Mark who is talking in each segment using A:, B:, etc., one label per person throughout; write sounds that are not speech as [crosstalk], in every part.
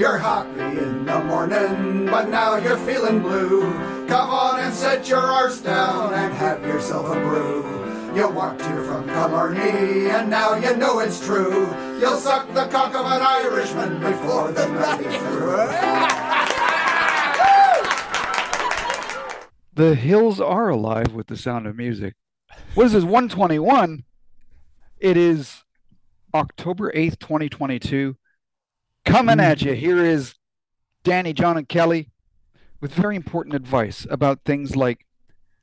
A: You're happy in the morning, but now you're feeling blue. Come on and set your arse down and have yourself a brew. You walked here from Killarney, and now you know it's true. You'll suck the cock of an Irishman before the night is through. [laughs]
B: The hills are alive with the sound of music. What is this? 121. It is October 8th, 2022. Coming at you. Here is Danny, John, and Kelly with very important advice about things like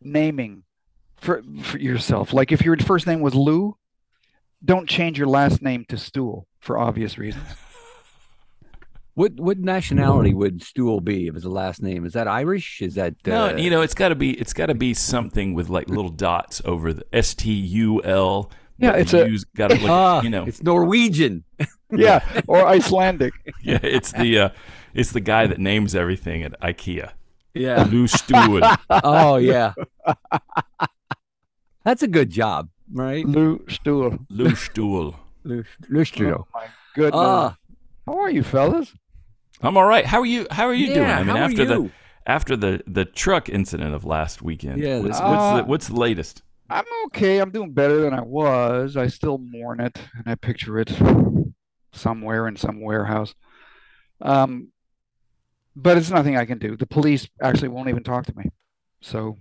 B: naming for, for yourself. Like if your first name was Lou, don't change your last name to Stool for obvious reasons. [laughs]
C: What what nationality would Stool be if it's a last name? Is that Irish? Is that uh,
D: No, you know, it's got to be it's got to be something with like little dots over the S T U L.
B: Yeah, it's a-
D: got to look,
C: ah,
D: you know,
C: it's Norwegian. [laughs]
B: yeah, or Icelandic. [laughs]
D: yeah, it's the uh, it's the guy that names everything at IKEA.
C: Yeah.
D: Lou Stewart. [laughs]
C: oh yeah. That's a good job, right?
B: Lou Stool.
D: Lou Stuhl.
C: Lou- Lou Stool.
B: Oh my goodness.
C: Ah,
B: How are you, fellas?
D: I'm all right. How are you? How are you doing?
C: Yeah,
D: I mean,
C: how are
D: after the
C: you?
D: after the the truck incident of last weekend.
C: Yeah,
D: what's,
C: the-
D: what's
B: Uh,
D: the what's the latest?
B: I'm okay. I'm doing better than I was. I still mourn it, and I picture it somewhere in some warehouse. Um, but it's nothing I can do. The police actually won't even talk to me, so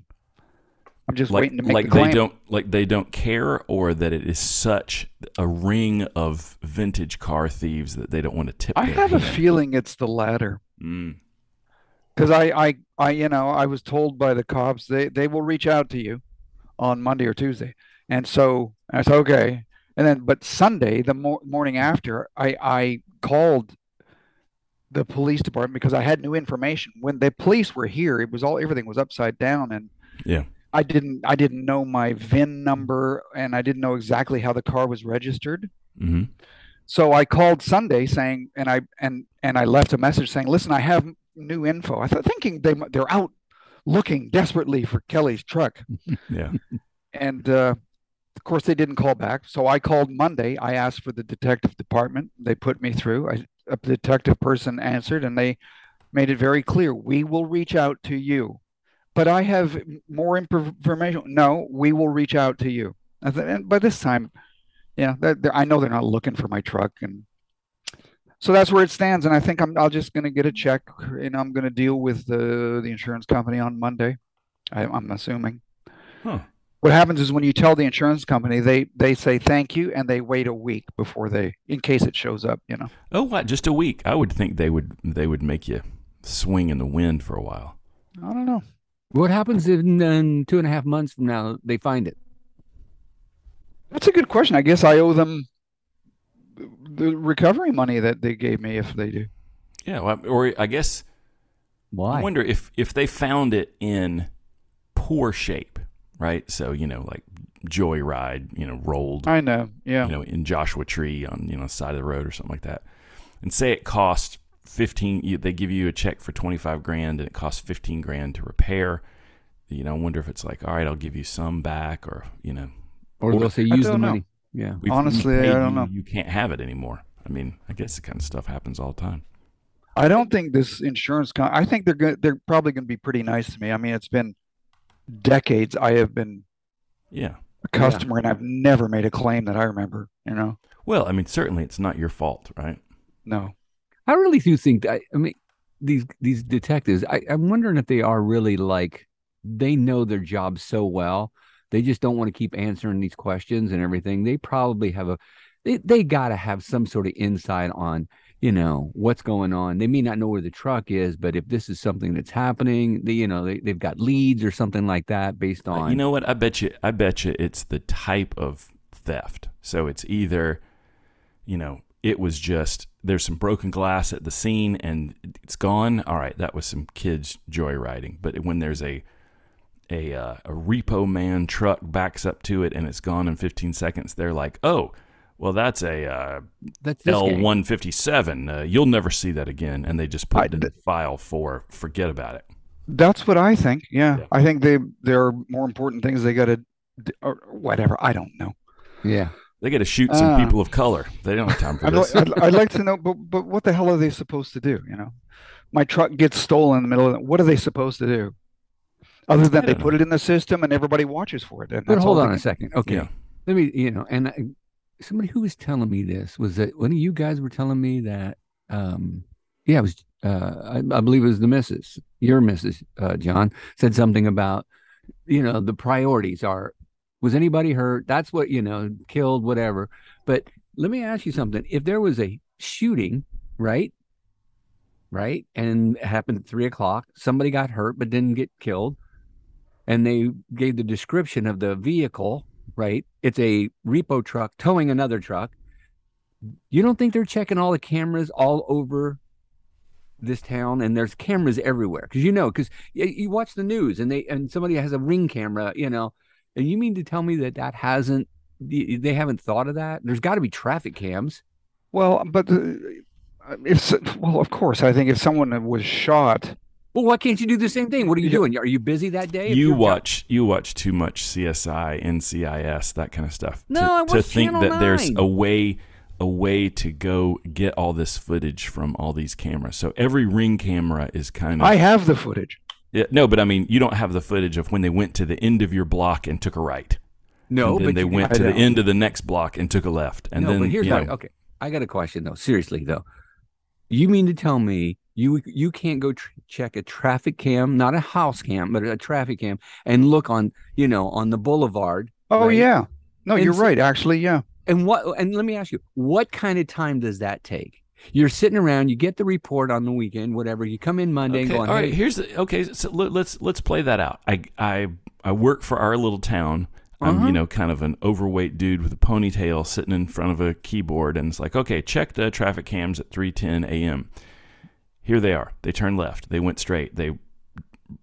B: I'm just
D: Like
B: waiting to make
D: like
B: the claim.
D: they don't like they don't care, or that it is such a ring of vintage car thieves that they don't want to tip.
B: I have a feeling it's the latter.
D: Mm.
B: Because I, I, I, you know, I was told by the cops they, they will reach out to you on Monday or Tuesday, and so I said okay. And then, but Sunday, the mor- morning after, I, I called the police department because I had new information. When the police were here, it was all everything was upside down, and
D: Yeah.
B: I didn't, I didn't know my VIN number, and I didn't know exactly how the car was registered.
D: hmm
B: So I called Sunday saying, and I and and I left a message saying, "Listen, I have new info." I thought thinking they they're out looking desperately for Kelly's truck, [laughs]
D: Yeah.
B: and uh, of course they didn't call back. So I called Monday. I asked for the detective department. They put me through. I, a detective person answered, and they made it very clear: we will reach out to you. But I have more information. No, we will reach out to you. I And by this time, yeah, they're, they're- I know they're not looking for my truck, and so that's where it stands. And I think I'm I'll just going to get a check, and I'm going to deal with the the insurance company on Monday. I, I'm assuming.
D: Huh.
B: What happens is when you tell the insurance company, they they say thank you, and they wait a week before they, in case it shows up. You know.
D: Oh, what? Just a week? I would think they would they would make you swing in the wind for a while.
B: I don't know.
C: what happens if in two and a half months from now they find it?
B: That's a good question. I guess I owe them the recovery money that they gave me if they do.
D: Yeah. Well, or I guess
C: Why?
D: I wonder if if they found it in poor shape, right? So you know, like Joyride, you know, rolled,
B: I know. Yeah.
D: you know, in Joshua Tree on you know the side of the road or something like that, and say it costs fifteen. You, they give you a check for twenty five grand, and it costs fifteen grand to repair. You know, I wonder if it's like, all right, I'll give you some back, or you know,
C: or they'll say use the
B: don't know.
C: money. Yeah.
D: we've,
B: Honestly, I don't
D: you,
B: know.
D: You can't have it anymore. I mean, I guess the kind of stuff happens all the time.
B: I don't think this insurance com- I think they're going they're probably going to be pretty nice to me. I mean, it's been decades I have been
D: Yeah.
B: a customer and I've never made a claim that I remember, you know.
D: Well, I mean, certainly it's not your fault, right?
B: No.
C: I really do think that. I mean, these these detectives. I, I'm wondering if they are really like they know their job so well. They just don't want to keep answering these questions and everything. They probably have a. They they got to have some sort of insight on you know what's going on. They may not know where the truck is, but if this is something that's happening, they you know they they've got leads or something like that based on.
D: You know what? I bet you. I bet you it's the type of theft. So it's either, you know, it was just there's some broken glass at the scene and it's gone. All right, that was some kids joyriding. But when there's a a uh, a repo man truck backs up to it and it's gone in 15 seconds, they're like, oh. Well, that's a uh,
C: that's
D: L one fifty seven. Uh, you'll never see that again, and they just put
B: I-
D: it in the file for forget about it.
B: That's what I think. Yeah.
D: Yeah.
B: I think they there are more important things they got to or whatever. I don't know.
C: Yeah.
D: They got to shoot some
B: Ah.
D: people of color. They don't have time for [laughs]
B: I'd, li-
D: this.
B: I'd, I'd like to know, but but what the hell are they supposed to do? You know, my truck gets stolen in the middle of it. What are they supposed to do? Other than they put it in the system and everybody watches for it. And
C: But
B: that's
C: hold on a second. Okay.
D: Yeah.
C: Let me, you know, and I, somebody who was telling me this was that one of you guys were telling me that, um, yeah, it was, uh, I, I believe it was the missus, your missus, uh, John, said something about, you know, the priorities are, was anybody hurt? That's what, you know, killed, whatever. But let me ask you something. If there was a shooting, right? Right. And it happened at three o'clock, somebody got hurt but didn't get killed. And they gave the description of the vehicle, right? It's a repo truck towing another truck. You don't think they're checking all the cameras all over this town and there's cameras everywhere because you know because you, watch the news and they and somebody has a ring camera you know and you mean to tell me that that hasn't they haven't thought of that there's got to be traffic cams
B: Well, but uh, if well, of course, I think if someone was shot,
C: well why can't you do the same thing what are you doing are you busy that day
D: You
C: you're-
D: watch you watch too much CSI, NCIS, that kind of stuff.
C: No,
D: to,
C: I
D: to think
C: Channel
D: that there's a way a way to go get all this footage from all these cameras. So every ring camera is kind of
B: I have the footage.
D: Yeah, no, but I mean, you don't have the footage of when they went to the end of your block and took a right.
C: no
D: and then
C: but
D: they went to the end of the next block and took a left. And
C: no,
D: then
C: but here's
D: you
C: what,
D: know,
C: okay. I got a question though. Seriously though, you mean to tell me you you can't go tr- check a traffic cam, not a house cam, but a traffic cam, and look on you know on the boulevard?
B: Oh
C: right?
B: yeah, no,
C: And
B: you're
C: so-
B: right. Actually, yeah.
C: And what? And let me ask you, what kind of time does that take? You're sitting around, you get the report on the weekend, whatever. You come in Monday and
D: Okay,
C: going,
D: all right.
C: hey,
D: Here's the okay. So let, let's let's play that out. I I I work for our little town. I'm
C: Uh-huh.
D: you know kind of an overweight dude with a ponytail sitting in front of a keyboard, and it's like okay, check the traffic cams at 3:10 a.m. Here they are. They turned left. They went straight. They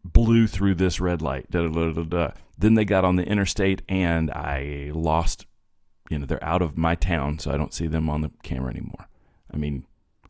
D: blew through this red light. Da, da, da, da, da. Then they got on the interstate, and I lost. You know, they're out of my town, so I don't see them on the camera anymore. I mean,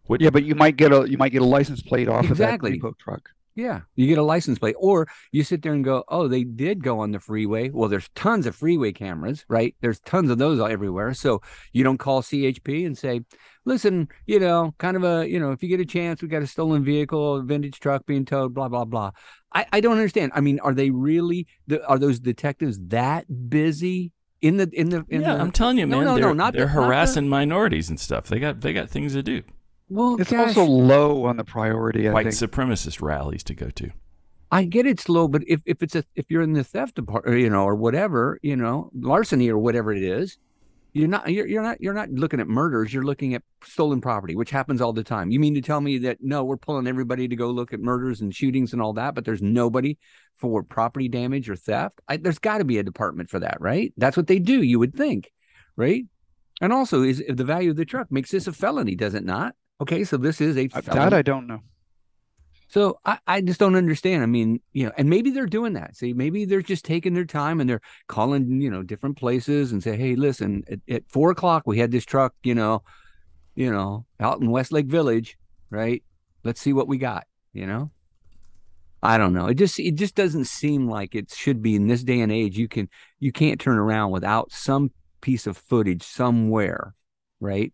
D: what?
B: Yeah, but you might get a you might get a license plate off
C: Exactly.
B: of that truck.
C: Yeah, you get a license plate, or you sit there and go, "Oh, they did go on the freeway." Well, there's tons of freeway cameras, right? There's tons of those everywhere. So you don't call CHP and say, "Listen, you know, kind of a, you know, if you get a chance, we got a stolen vehicle, a vintage truck being towed, blah blah blah." I, I don't understand. I mean, are they really? The, are those detectives that busy in the in the? In
D: yeah,
C: the,
D: I'm telling you, man.
C: no, no,
D: they're,
C: not
D: they're
C: not the-
D: harassing minorities and stuff. They got they got things to do.
C: well,
B: It's
C: gosh,
B: also low on the priority. I
D: White
B: think.
D: supremacist rallies to go to.
C: I get it's low, but if, if it's a if you're in the theft department, you know, or whatever, you know, larceny or whatever it is, you're not you're, you're not you're not looking at murders. You're looking at stolen property, which happens all the time. You mean to tell me that no, we're pulling everybody to go look at murders and shootings and all that, but there's nobody for property damage or theft? I, there's got to be a department for that, right? That's what they do. You would think, right? And also, is if the value of the truck makes this a felony, does it not? Okay, so this is a felony.
B: That I don't know.
C: So I, I just don't understand. I mean, you know, and maybe they're doing that. See, maybe they're just taking their time and they're calling, you know, different places and say, hey, listen, at, at four o'clock we had this truck, you know, you know, out in Westlake Village, right? Let's see what we got, you know. I don't know. It just it just doesn't seem like it should be in this day and age. You can you can't turn around without some piece of footage somewhere, right?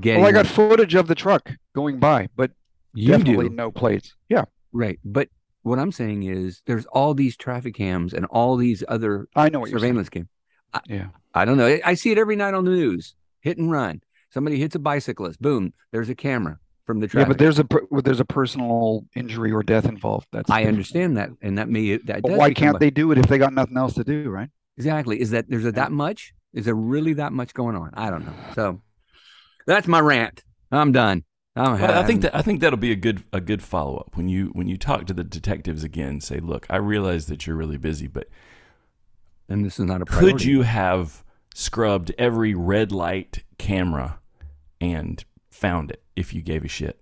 C: Getting
B: Well, I got footage of the truck going by, but
C: you
B: definitely
C: do.
B: no plates. Yeah,
C: Right. But what I'm saying is there's all these traffic cams and all these other
B: I know what
C: surveillance cams.
B: Yeah.
C: I don't know. I- I see it every night on the news. Hit and run. Somebody hits a bicyclist. Boom. There's a camera from the traffic.
B: Yeah, but there's a per- there's a personal injury or death involved. That's
C: I understand that, and that may that.
B: But why can't
C: a-
B: they do it if they got nothing else to do, right?
C: Exactly. Is that there's a that much? Is there really that much going on? I don't know. So that's my rant. I'm done. I'm,
D: Well, I think that I think that'll be a good a good follow up when you when you talk to the detectives again. Say, look, I realize that you're really busy, but
C: and this is not a priority.
D: could you have scrubbed every red light camera and found it if you gave a shit?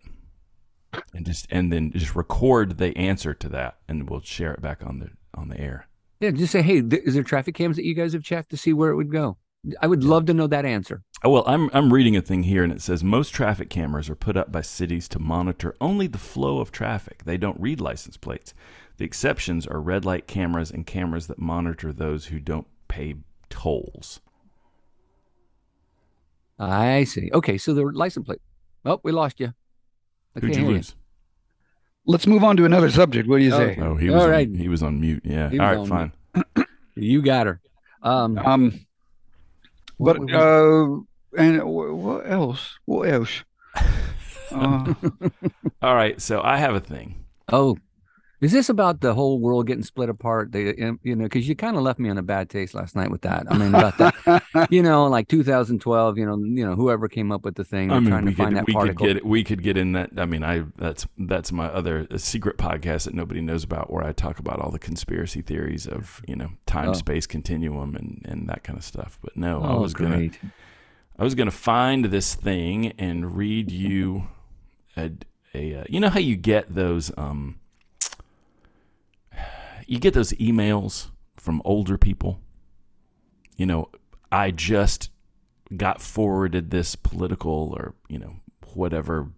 D: And just and then just record the answer to that, and we'll share it back on the on the air.
C: Yeah, just say, hey, th- is there traffic cams that you guys have checked to see where it would go? I would love to know that answer.
D: Oh, well, I'm I'm reading a thing here, and it says most traffic cameras are put up by cities to monitor only the flow of traffic. They don't read license plates. The exceptions are red light cameras and cameras that monitor those who don't pay tolls.
C: I see. Okay, so the license plate. Oh, we lost you. I
D: Who'd
C: can't
D: you?
B: Let's move on to another subject. What do you say?
C: Okay.
D: Oh, he
C: All
D: was on,
C: right.
D: he was on mute. Yeah.
C: He
D: All
C: was
D: right,
C: on
D: fine.
C: You got her. Um,
B: Um,
C: what
B: but
C: was-
B: uh, and what else? What else? [laughs] Uh,
D: All right, so I have a thing.
C: oh, is this about the whole world getting split apart? They, um, you know, because you kind of left me on a bad taste last night with that. I mean, about that, [laughs] you know, like 2012. You know, you know, whoever came up with the thing,
D: I mean,
C: trying
D: we
C: to find
D: could
C: that
D: we could get we could get in that. I mean, I that's that's my other uh, secret podcast that nobody knows about, where I talk about all the conspiracy theories of you know time
C: Oh.
D: space continuum and and that kind of stuff. But no, I
C: oh,
D: was gonna. I was gonna find this thing and read you a, a uh, you know how you get those um you get those emails from older people. You know, I just got forwarded this political or you know whatever.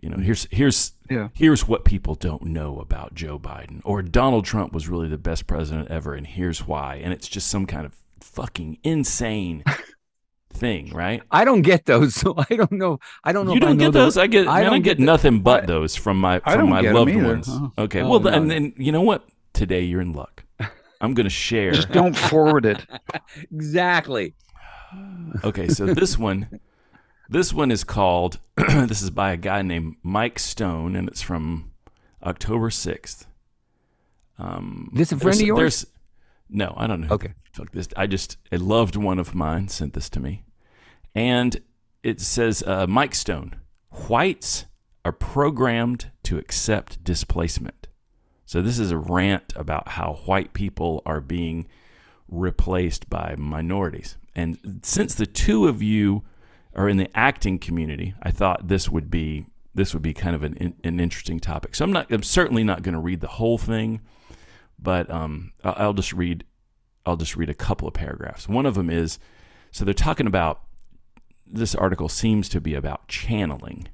D: You know, here's here's
B: Yeah.
D: here's what people don't know about Joe Biden or Donald Trump was really the best president ever, and here's why. And it's just some kind of fucking insane [laughs] thing, right?
C: I don't get those, [laughs] so I don't know. I don't know.
D: You
C: I
D: don't get those. I get.
C: I
D: man,
C: don't
D: get,
C: get
D: nothing but
B: I-
D: those from my
B: I
D: from my loved ones.
B: Oh.
D: Okay.
C: Oh,
D: well,
C: no,
D: and then you know what? Today you're in luck. I'm going to share.
B: just don't forward it. [laughs]
C: exactly.
D: Okay, so this one, this one is called. [clears throat] this is by a guy named Mike Stone, and it's from October sixth. Um,
C: This a friend
D: there's-
C: of yours?
D: there's- No, I don't know.
C: Okay.
D: Fuck this. I just a loved one of mine sent this to me, and it says uh, Mike Stone: Whites are programmed to accept displacement. So this is a rant about how white people are being replaced by minorities. And since the two of you are in the acting community, I thought this would be this would be kind of an an interesting topic. So I'm not I'm certainly not going to read the whole thing, but um, I'll, just read I'll just read a couple of paragraphs. One of them is so they're talking about this article seems to be about channeling,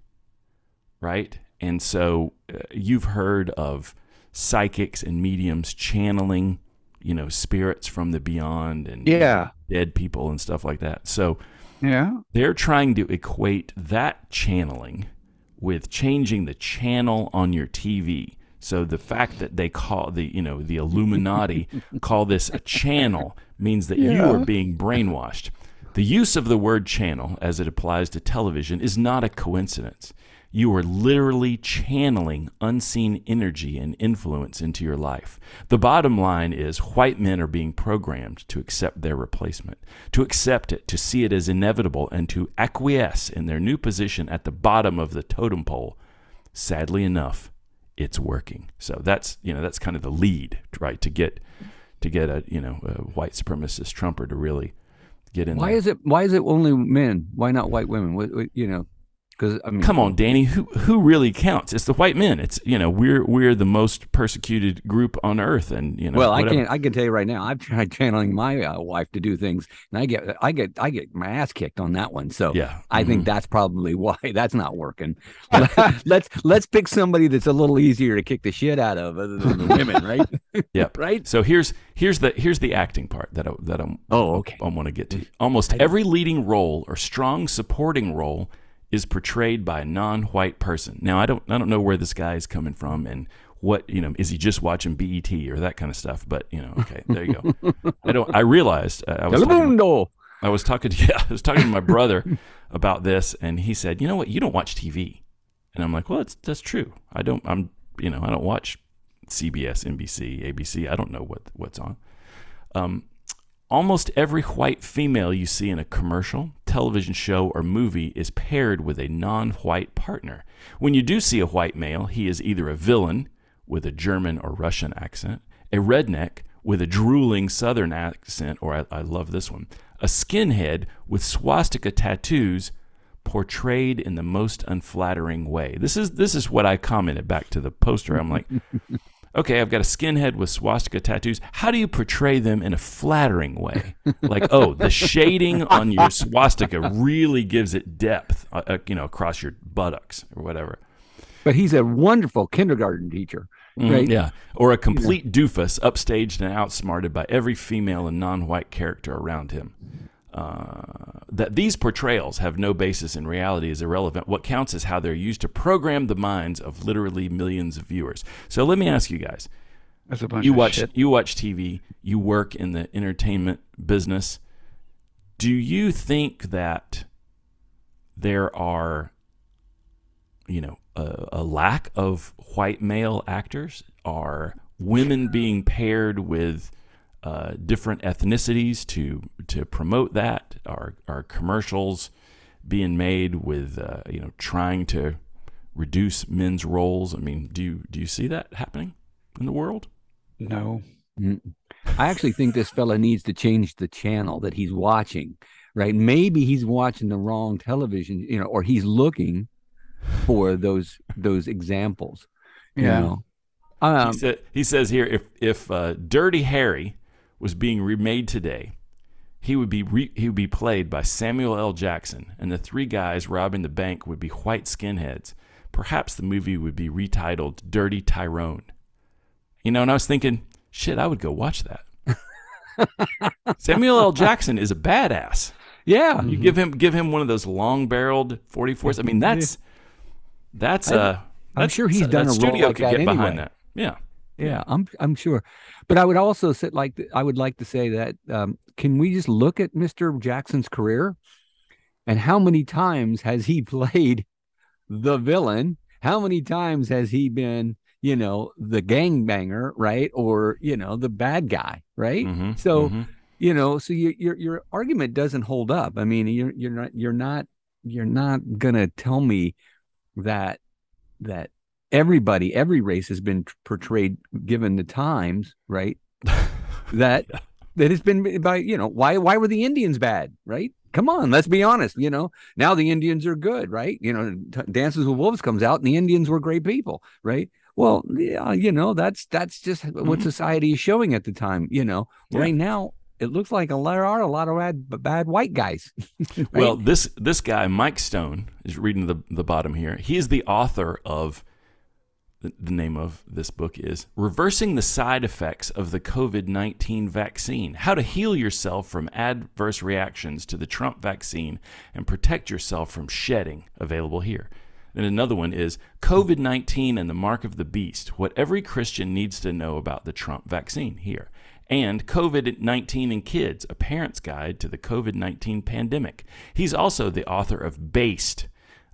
D: right? And so uh, you've heard of psychics and mediums channeling, you know, spirits from the beyond and
B: Yeah.
D: dead people and stuff like that. So
B: Yeah.
D: they're trying to equate that channeling with changing the channel on your TV. So the fact that they call the you know the Illuminati [laughs] call this a channel means that you are being brainwashed. The use of the word channel as it applies to television is not a coincidence. You are literally channeling unseen energy and influence into your life. The bottom line is white men are being programmed to accept their replacement, to accept it, to see it as inevitable, and to acquiesce in their new position at the bottom of the totem pole. Sadly enough, it's working. So that's you know that's kind of the lead, right? To get to get a you know a white supremacist Trumper to really get in
C: Why
D: there.
C: is it? Why is it only men? Why not white women? What, what- you know, because I mean,
D: Come on, Danny. Who who really counts? It's the white men. It's you know we're we're the most persecuted group on earth, and you know.
C: Well, I can't. I can tell you right now. I've tried [laughs] channeling my uh, wife to do things, and I get, I get, I get my ass kicked on that one. So
D: Yeah,
C: I think
D: mhm.
C: that's probably [laughs] why that's not working. [laughs] let's let's pick somebody that's a little easier to kick the shit out of, other than the women, right?
D: Yep.
C: right.
D: So here's here's the here's the acting part that I, that I'm
C: Oh, okay.
D: I want to get to. Almost every leading role or strong supporting role is portrayed by a non-white person. Now I don't I don't know where this guy is coming from and what you know is he just watching BET or that kind of stuff. But you know, okay, there you go. [laughs] I don't. I realized uh, I was talking,
C: Telemundo.
D: I was talking to [laughs] yeah I was talking to my brother about this and he said, you know what, you don't watch TV, and I'm like, well, that's that's true. I don't. I'm you know I don't watch CBS, NBC, ABC. I don't know what what's on. Um, almost every white female you see in a commercial, television show, or movie is paired with a non-white partner. When you do see a white male, he is either a villain with a German or Russian accent, a redneck with a drooling Southern accent, or I, I love this one, a skinhead with swastika tattoos portrayed in the most unflattering way. This is this is what I commented back to the poster. I'm like, [laughs] okay, I've got a skinhead with swastika tattoos. How do you portray them in a flattering way? Like, oh, the [laughs] shading on your swastika really gives it depth, uh, uh, you know, across your buttocks or whatever.
C: But he's a wonderful kindergarten teacher, right?
D: Mm, Yeah. Or a complete doofus, upstaged and outsmarted by every female and non white character around him. Uh, that these portrayals have no basis in reality is irrelevant. What counts is how they're used to program the minds of literally millions of viewers. So let me ask you guys:
B: That's a bunch
D: you watch
B: shit.
D: you watch TV, you work in the entertainment business. Do you think that there are, you know, a, a lack of white male actors? Are women being paired with uh, different ethnicities to to promote that? Are are commercials being made with uh, you know trying to reduce men's roles? I mean, do you do you see that happening in the world?
B: No.
C: Mm. I actually think this fella needs to change the channel that he's watching, right? Maybe he's watching the wrong television, you know, or he's looking for those those examples. you
B: Yeah.
C: know? Um,
D: he, sa- he says here if if uh, Dirty Harry was being remade today, he would be re- he would be played by Samuel L. Jackson, and the three guys robbing the bank would be white skinheads. Perhaps the movie would be retitled Dirty Tyrone. You know, and I was thinking, shit, I would go watch that. [laughs] Samuel L. Jackson is a badass.
C: yeah.
D: You give him give him one of those long barreled 44s. I mean, that's that's uh
C: I'm
D: that's,
C: sure he's done a
D: studio
C: like
D: could get behind that. Yeah.
C: Yeah, I'm I'm sure, but I would also say like I would like to say that um, can we just look at Mr. Jackson's career, and how many times has he [laughs] played the villain? How many times has he been, you know, the gangbanger, right, or you know, the bad guy, right?
D: Mhm,
C: So
D: mhm.
C: you know, so your your your argument doesn't hold up. I mean, you're you're not you're not you're not gonna tell me that that everybody every race has been portrayed given the times right [laughs] that
D: Yeah.
C: that has been by you know why why were the indians bad right come on let's be honest you know now the indians are good right you know T- dances with wolves comes out and the indians were great people right well yeah you know that's that's just what
D: Mhm.
C: society is showing at the time you know
D: Yeah.
C: right now it looks like a, there are a lot of bad, bad white guys [laughs] right?
D: Well, this this guy Mike Stone is reading the the bottom here. He is the author of the, name of this book is Reversing the Side Effects of the COVID-19 Vaccine: How to Heal Yourself from Adverse Reactions to the Trump Vaccine and Protect Yourself from Shedding, available here. And another one is COVID 19 and the Mark of the Beast What Every Christian Needs to Know About the Trump Vaccine here. And COVID 19 and Kids A Parent's Guide to the COVID 19 Pandemic. He's also the author of Based,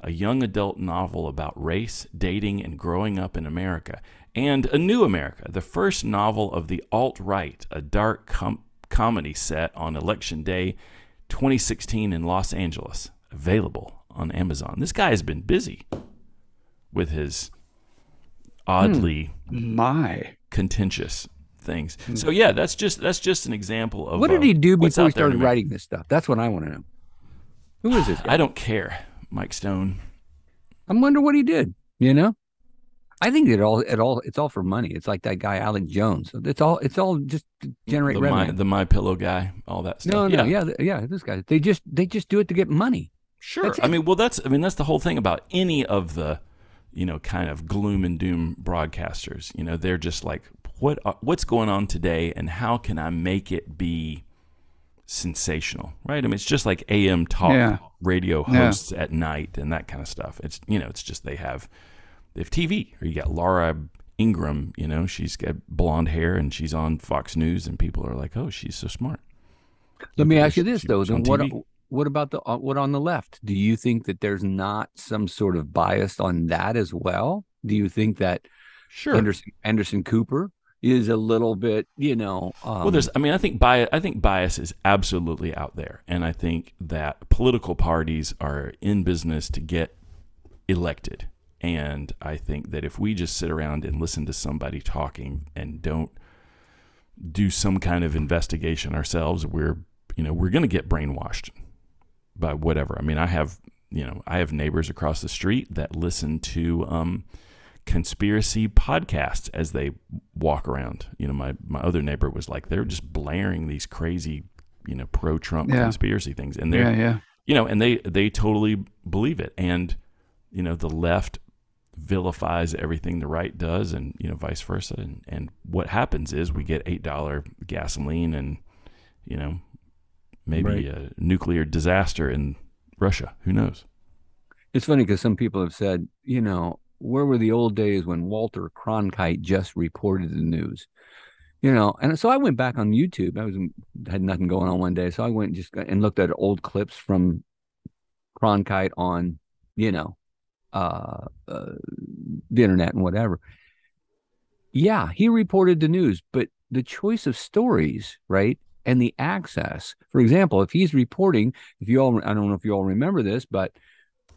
D: a young adult novel about race, dating, and growing up in America. And A New America, the first novel of the alt right, a dark com- comedy set on Election Day 2016 in Los Angeles, available on Amazon. This guy has been busy with his oddly
B: My.
D: contentious things. So yeah, that's just that's just an example of
C: what did
D: uh,
C: he do before he
D: out there in
C: started writing this stuff that's what i want to know who is this [sighs] guy?
D: I don't care, Mike Stone.
C: I wonder what he did. You know, I think it all it all it's all for money. It's like that guy Alex Jones. It's all it's all just to generate
D: the my
C: revenue.
D: the my pillow guy, all that stuff.
C: no, no,
D: yeah,
C: yeah, yeah. This guy, they just they just do it to get money.
D: Sure. I mean, well, that's I mean that's the whole thing about any of the, you know, kind of gloom and doom broadcasters. You know, they're just like, what uh, what's going on today, and how can I make it be sensational, right? I mean, it's just like AM talk
B: Yeah.
D: radio
B: Yeah.
D: hosts at night and that kind of stuff. It's you know, it's just they have they have TV, or you got Laura Ingraham. You know, she's got blonde hair and she's on Fox News, and people are like, oh, she's so smart.
C: Let me ask you this
D: She-
C: though: then what
D: TV.
C: what about the uh, what on the left? Do you think that there's not some sort of bias on that as well? Do you think that
D: Sure.
C: Anderson Anderson Cooper is a little bit, you know? Um,
D: well, there's. I mean, I think bias. I think bias is absolutely out there, and I think that political parties are in business to get elected. And I think that if we just sit around and listen to somebody talking and don't do some kind of investigation ourselves, we're you know we're going to get brainwashed by whatever. I mean, I have you know I have neighbors across the street that listen to um, conspiracy podcasts as they walk around. You know, my my other neighbor was like they're just blaring these crazy you know pro Trump
B: Yeah.
D: conspiracy things, and they're
B: Yeah, yeah.
D: you know, and they they totally believe it, and you know, the left vilifies everything the right does, and you know, vice versa. And and what happens is we get eight dollar gasoline, and you know, maybe
C: Right.
D: a nuclear disaster in Russia. Who knows?
C: It's funny because some people have said, you know, where were the old days when Walter Cronkite just reported the news? You know, and so I went back on YouTube. I was had nothing going on one day, so I went and just and looked at old clips from Cronkite on, you know, uh, uh, the internet and whatever. Yeah, he reported the news, but the choice of stories, right, and the access. For example, if he's reporting, if you all, I don't know if you all remember this, but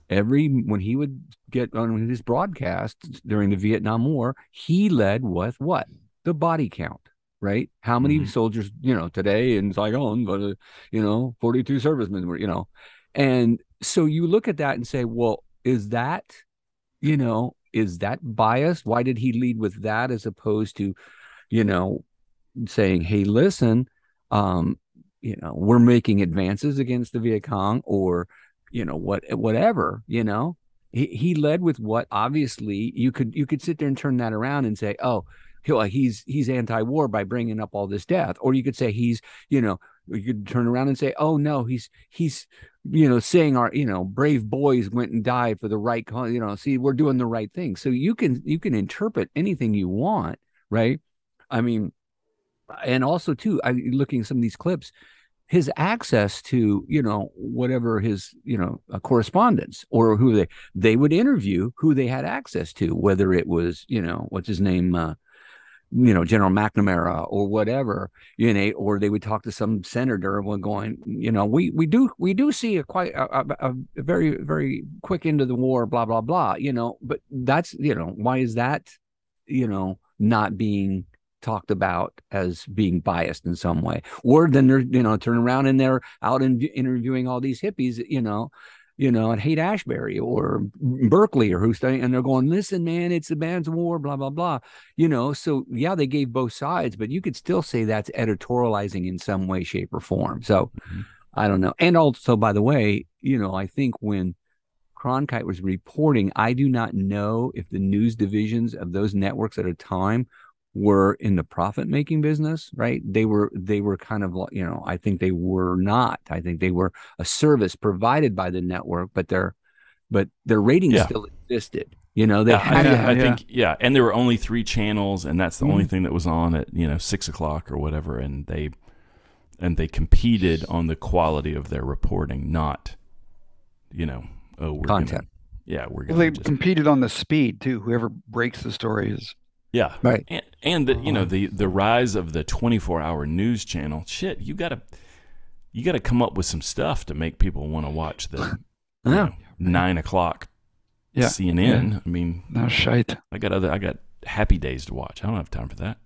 C: every when he would get on his broadcast during the Vietnam War, he led with what the body count, right? How many
D: Mhm.
C: soldiers, you know, today in Saigon, but uh, you know, forty-two servicemen were, you know, and so you look at that and say, well, is that, you know, is that biased? Why did he lead with that as opposed to, you know, saying, hey, listen, um, you know, we're making advances against the Viet Cong or you know what whatever you know? He, he led with what obviously you could you could sit there and turn that around and say oh he's he's anti-war by bringing up all this death. Or you could say he's you know you could turn around and say oh no he's he's you know saying our you know brave boys went and died for the right cause you know see we're doing the right thing. So you can you can interpret anything you want right? I mean and also too i looking at some of these clips his access to you know whatever his you know uh, correspondence or who they they would interview who they had access to whether it was you know what's his name uh, you know general mcnamara or whatever you know or they would talk to some senator one going you know we we do we do see a quite a, a, a very very quick into the war blah blah blah you know but that's you know why is that you know not being talked about as being biased in some way. Or then they're you know turn around and they're out and interviewing all these hippies you know you know at haight ashbury or berkeley or who's and they're going listen man it's the band's war blah blah blah. You know so yeah they gave both sides but you could still say that's editorializing in some way shape or form. So
D: Mhm.
C: i don't know. And also by the way you know i think when cronkite was reporting i do not know if the news divisions of those networks at a time were in the profit making business right they were they were kind of like you know i think they were not i think they were a service provided by the network but their but their ratings
D: Yeah.
C: still existed you know they
D: Yeah,
C: had
D: I,
C: to
D: think,
B: yeah,
D: I
B: yeah.
D: think yeah, and there were only three channels, and that's the only
C: Mhm.
D: thing that was on at you know six o'clock or whatever, and they and they competed on the quality of their reporting, not you know oh we're
C: Content.
D: Gonna, yeah, we're gonna
B: they
D: just,
B: competed on the speed too. Whoever breaks the story is
D: yeah
C: Right.
D: and, and the, you know uh-huh. the the rise of the twenty four hour news channel. Shit, you gotta you gotta come up with some stuff to make people want to watch the [clears throat]
C: Yeah.
D: know, nine o'clock
B: Yeah,
D: CNN. I mean,
B: no shite.
D: I got other I got Happy Days to watch. I don't have time for that.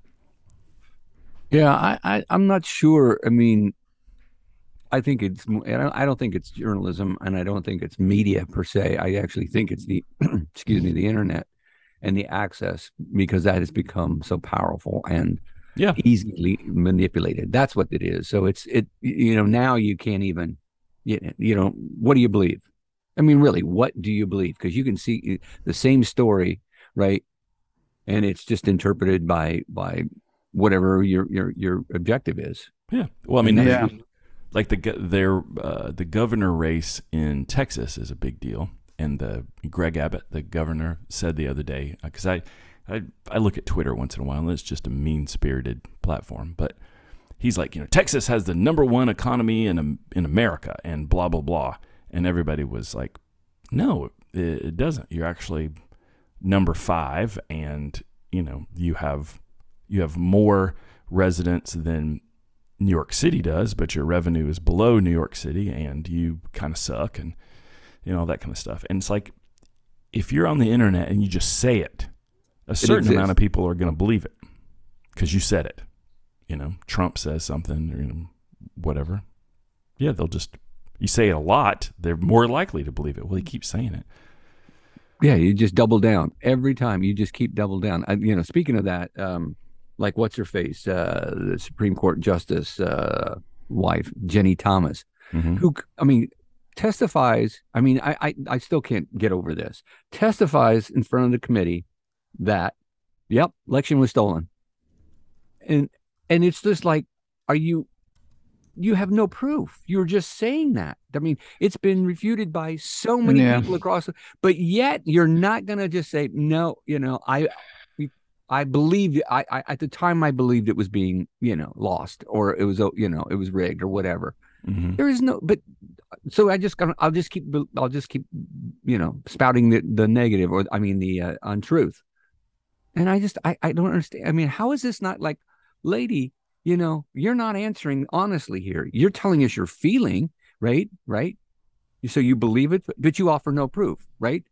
C: Yeah, I, I I'm not sure. I mean, I think it's I don't think it's journalism, and I don't think it's media per se. I actually think it's the [clears throat] excuse me the internet and the access because that has become so powerful and
D: Yeah.
C: easily manipulated. That's what it is. So it's it you know now you can't even you, you know what do you believe? I mean, really, what do you believe? Because you can see the same story, right? And it's just interpreted by by whatever your your your objective is.
D: Yeah. Well, I mean,
B: Yeah.
D: like the their uh, the governor race in Texas is a big deal, and the Greg Abbott, the governor, said the other day uh, because I, I I look at Twitter once in a while, and it's just a mean spirited platform, but he's like, you know, Texas has the number one economy in in America, and blah blah blah, and everybody was like, no, it, it doesn't. You're actually number five, and you know you have you have more residents than New York City does, but your revenue is below New York City and you kind of suck and you know that kind of stuff. And it's like if you're on the internet and you just say it, a certain amount of people are going to believe it because you said it. You know, Trump says something or you know, whatever. Yeah, they'll just you say it a lot, they're more likely to believe it. Well, he keeps saying it.
C: Yeah, you just double down every time. You just keep double down. I, you know, speaking of that, um, like what's her face, uh, the Supreme Court Justice uh, wife, Ginni Thomas,
D: Mhm.
C: who I mean testifies. I mean, I, I I still can't get over this. Testifies in front of the committee that, yep, election was stolen, and and it's just like, are you? you have no proof. You're just saying that. I mean, it's been refuted by so many
B: Yeah.
C: people across, the- but yet you're not going to just say no. You know, I, I believe I, I at the time I believed it was being you know lost or it was oh, you know it was rigged or whatever.
D: Mhm.
C: There is no, but so I just I'll just keep I'll just keep you know spouting the the negative or I mean the uh, untruth, and I just I I don't understand. I mean, how is this not like, lady? You know, you're not answering honestly here. You're telling us your feeling, right? Right. So you believe it, but you offer no proof, right?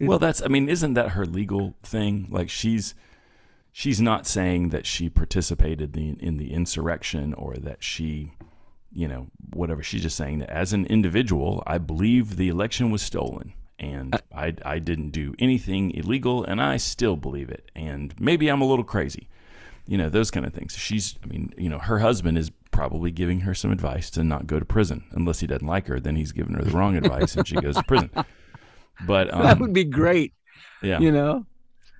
D: Well, that's I mean, isn't that her legal thing? Like she's she's not saying that she participated in, in the insurrection or that she, you know, whatever. She's just saying that as an individual, I believe the election was stolen and I I didn't do anything illegal and I still believe it. And maybe I'm a little crazy. You know, those kind of things. She's I mean, you know, her husband is probably giving her some advice to not go to prison unless he doesn't like her, then he's giving her the wrong advice and she goes to prison. [laughs] But um,
C: that would be great.
D: yeah.
C: You know,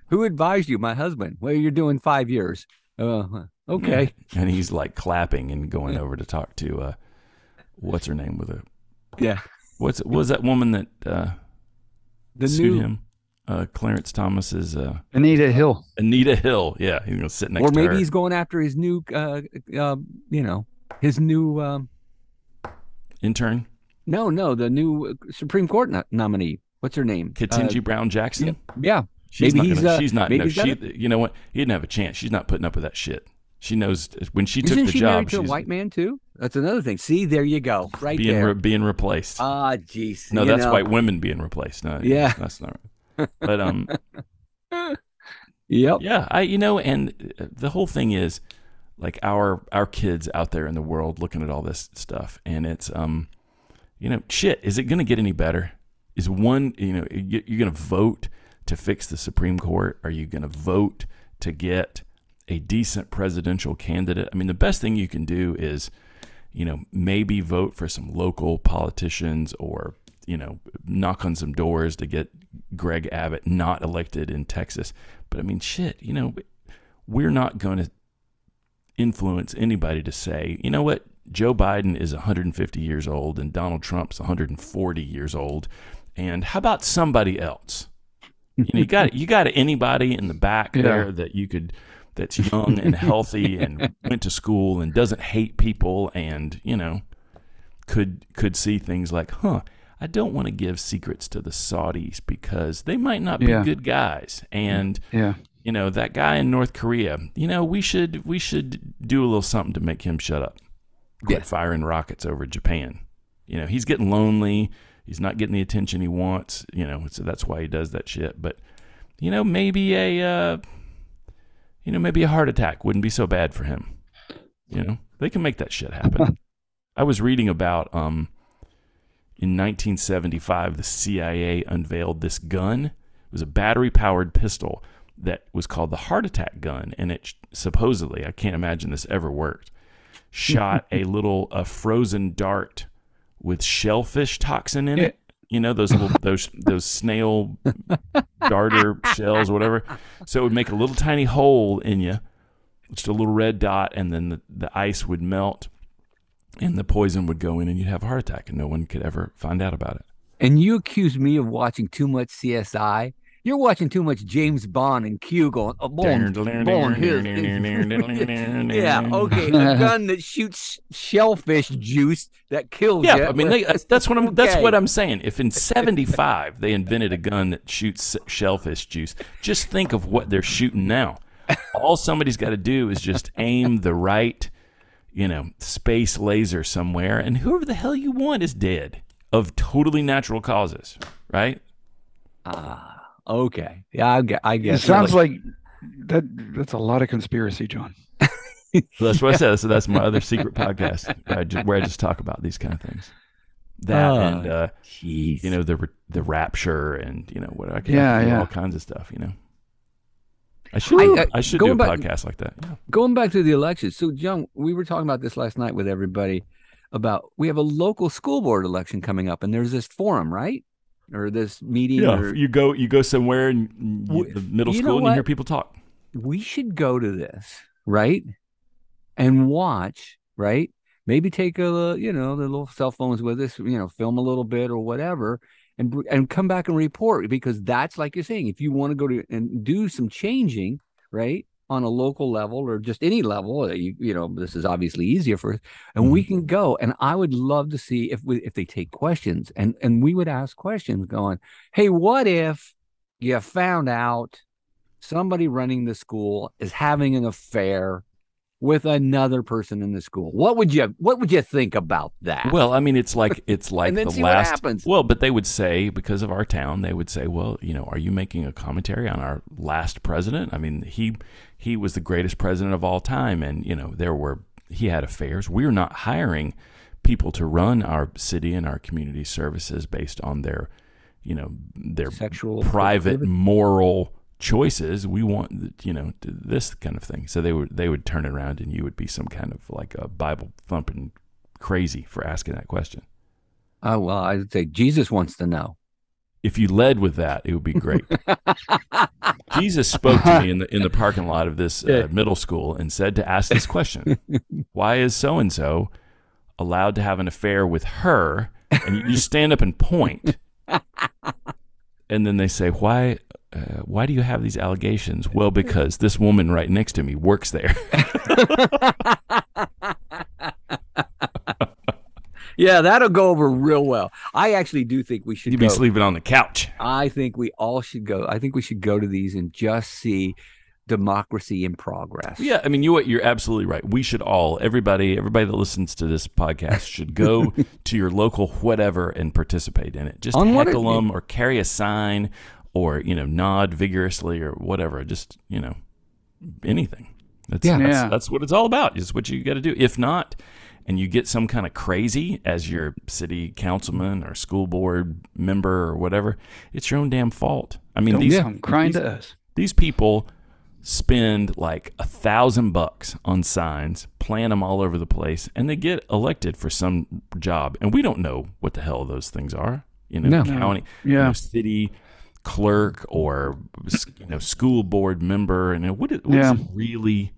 C: who advised you? My husband. Well, you're doing five years. Uh, okay. [laughs]
D: and he's like clapping and going over to talk to uh what's her name with a
C: Yeah.
D: what's was that woman that uh
C: The
D: sued
C: new,
D: him uh clarence thomas's uh
B: Anita Hill.
D: anita hill yeah he's gonna sit next
C: or
D: to
C: maybe
D: her
C: he's going after his new, uh, uh, you know, his new. Um,
D: intern
C: no, no, the new uh, Supreme Court no- nominee. What's her name?
D: Ketanji brown jackson
C: Uh, yeah.
D: she's
C: maybe
D: not
C: he's,
D: gonna,
C: uh,
D: she's not
C: maybe
D: no,
C: he's got
D: she you know what he didn't have a chance she's not putting up with that shit she knows when she
C: Isn't
D: took the
C: she
D: job
C: married to a white man too? That's another thing. See, there you go, right
D: being
C: there.
D: re- being replaced
C: Ah, jeez.
D: no that's
C: know.
D: white women being replaced no
C: Yeah.
D: that's not right but um [laughs]
C: Yep.
D: Yeah, I you know, and the whole thing is like our our kids out there in the world looking at all this stuff, and it's um, you know, shit. Is it going to get any better? Is one you know you're going to vote to fix the Supreme Court? Are you going to vote to get a decent presidential candidate? I mean, the best thing you can do is you know maybe vote for some local politicians or you know knock on some doors to get Greg Abbott not elected in Texas. But I mean, shit, you know, we're not going to influence anybody to say, you know what, Joe Biden is 150 years old and Donald Trump's 140 years old, and how about somebody else? You know, you got you got anybody in the back [laughs]
B: Yeah.
D: there that you could that's young and [laughs] healthy and went to school and doesn't hate people and you know could could see things like, huh, I don't want to give secrets to the Saudis because they might not be
B: Yeah.
D: good guys. And
B: Yeah.
D: you know, that guy in North Korea, you know, we should we should do a little something to make him shut up. Quit
C: Yeah.
D: firing rockets over Japan. You know, he's getting lonely. He's not getting the attention he wants, you know, so that's why he does that shit. But you know, maybe a uh you know, maybe a heart attack wouldn't be so bad for him. You know, they can make that shit happen. I was reading about um in 1975 the CIA unveiled this gun. It was a battery powered pistol that was called the heart attack gun and it supposedly, I can't imagine this ever worked, shot [laughs] a little a frozen dart with shellfish toxin in it. You know those little those those snail [laughs] darter shells or whatever. So it would make a little tiny hole in you, just a little red dot, and then the, the ice would melt, and the poison would go in, and you'd have a heart attack, and no one could ever find out about it.
C: And you accuse me of watching too much CSI. You're watching too much James Bond and Q going, oh, Bond, Bond, his- yeah, okay, a gun that shoots shellfish juice that kills
D: Yeah,
C: you.
D: I mean they, that's, [laughs] that's what I'm. That's what I'm saying. If in '75 they invented a gun that shoots shellfish juice, just think of what they're shooting now. All somebody's got to do is just aim the right, you know, space laser somewhere, and whoever the hell you want is dead of totally natural causes, right?
C: Ah, okay. Yeah, I get. I
B: It sounds like that. That's a lot of conspiracy, John. [laughs]
D: That's what I said. So that's my other [laughs] secret podcast where I just, where I just talk about these kind of things. That
C: Oh,
D: and uh,
C: Jeez.
D: you know the the rapture and you know what I can
B: Yeah,
D: I can do
B: yeah.
D: all kinds of stuff. You know, I should
C: I-
D: I,
C: I-
D: should do a
C: going back-
D: podcast like that. Yeah.
C: going back to the elections. So, John, we were talking about this last night with everybody about we have a local school board election coming up, and there's this forum, right? Or this meeting. or,
D: you go you go somewhere in you, the middle school and you hear people talk.
C: we should go to this, right? And watch, right? maybe take a you know the little cell phones with us, you know, film a little bit or whatever, and and come back and report because that's like you're saying, if you want to go to and do some changing, right, on a local level or just any level, uh, you you know, this is obviously easier for us, and we can go. And I would love to see if we if they take questions and and we would ask questions, going, hey, what if you found out somebody running the school is having an affair with another person in the school. What would you what would you think about that?
D: Well, I mean, it's like it's [laughs] like the last. Well, but they would say because of our town, they would say, "Well, you know, are you making a commentary on our last president? I mean, he he was the greatest president of all time, and you know, there were he had affairs. We're not hiring people to run our city and our community services based on their, you know, their
C: Sexual
D: private
C: proclivity?
D: moral choices. We want, you know, this kind of thing. So they would they would turn around, and you would be some kind of like a Bible thumping crazy for asking that question.
C: Oh well, I'd say Jesus wants to know.
D: If you led with that, it would be great. [laughs] Jesus spoke to me in the in the parking lot of this uh, middle school and said to ask this question: [laughs] Why is so and so allowed to have an affair with her? And you stand up and point, and then they say, "Why? Uh, why do you have these allegations?" Well, because this woman right next to me works there. [laughs]
C: Yeah, that'll go over real well. I actually do think we should
D: You'd
C: go.
D: be sleeping on the couch.
C: I think we all should go. I think we should go to these and just see democracy in progress.
D: Yeah, I mean, you you're absolutely right. We should all, everybody, everybody that listens to this podcast should go [laughs] to your local whatever and participate in it. Just
C: On what it-
D: heckle them or carry a sign or you know nod vigorously or whatever. Just you know anything. That's
C: Yeah.
D: that's,
B: Yeah.
D: that's what it's all about. Is what you got to do. If not. And you get some kind of crazy as your city councilman or school board member or whatever, it's your own damn fault. I mean,
B: Don't
D: these
B: come crying
D: these-
B: to us.
D: these people spend like a thousand bucks on signs, plant them all over the place, and they get elected for some job. And we don't know what the hell those things are. You know,
C: No.
D: county, you
B: Yeah.
D: know, city clerk or you know, school board member, and uh, what, it, what
B: Yeah.
D: does it really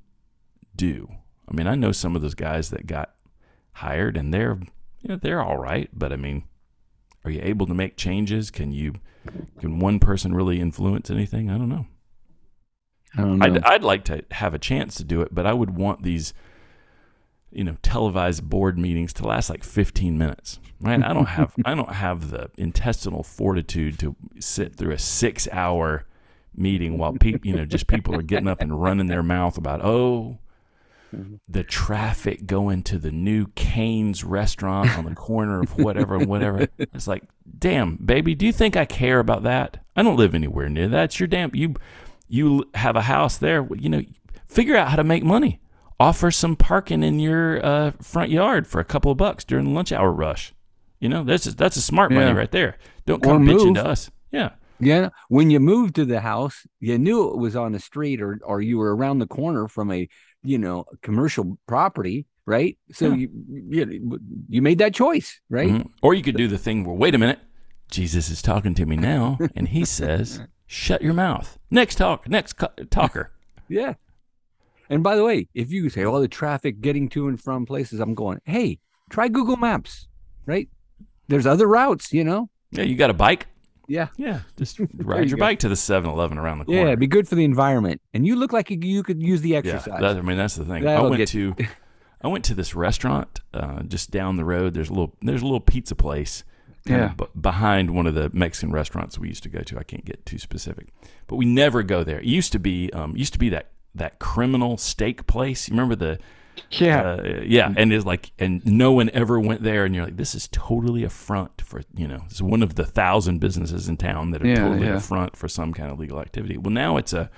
D: do? I mean, I know some of those guys that got hired, and they're you know, they're all right, but I mean, are you able to make changes? Can you? Can one person really influence anything? I don't know.
C: I don't know.
D: I'd, I'd like to have a chance to do it, but I would want these, you know, televised board meetings to last like 15 minutes. Right? I don't have I don't have the intestinal fortitude to sit through a six hour meeting while people, you know, just people are getting up and running their mouth about oh. The traffic going to the new Cane's restaurant on the corner of whatever and whatever. It's like, damn, baby, do you think I care about that? I don't live anywhere near that. It's your damn you you have a house there, you know, figure out how to make money. Offer some parking in your uh, front yard for a couple of bucks during the lunch hour rush. You know, that's that's a smart money right there. Don't come bitching to us. Yeah,
C: Yeah, when you moved to the house, you knew it was on the street or or you were around the corner from a, you know, commercial property, right? So
D: Yeah.
C: you, you you made that choice, right?
D: Mhm. Or you could do the thing where, wait a minute, Jesus is talking to me now, and he [laughs] says, "Shut your mouth." Next talk, next co- talker. [laughs]
C: Yeah. And by the way, if you say, "Oh, the traffic getting to and from places," I'm going, "Hey, try Google Maps." Right? There's other routes, you know.
D: Yeah, you got a bike?
C: Yeah.
D: Yeah, just [laughs] ride your
C: go.
D: bike to the 7-Eleven around the corner.
C: Yeah, it'd be good for the environment, and you look like you, could use the
D: Yeah,
C: exercise.
D: that, I mean that's the thing.
C: That'll
D: I went
C: get-
D: to [laughs] I went to this restaurant uh, just down the road. There's a little there's a little pizza place kind
B: Yeah.
D: of b- behind one of the Mexican restaurants we used to go to. I can't get too specific, but we never go there. It used to be um, used to be that that criminal steak place. You remember the
B: Yeah.
D: uh, yeah, and it's like, and no one ever went there, and you're like, this is totally a front for, you know, it's one of the thousand businesses in town that are
B: Yeah,
D: totally
B: yeah.
D: a front for some kind of legal activity. Well, now it's a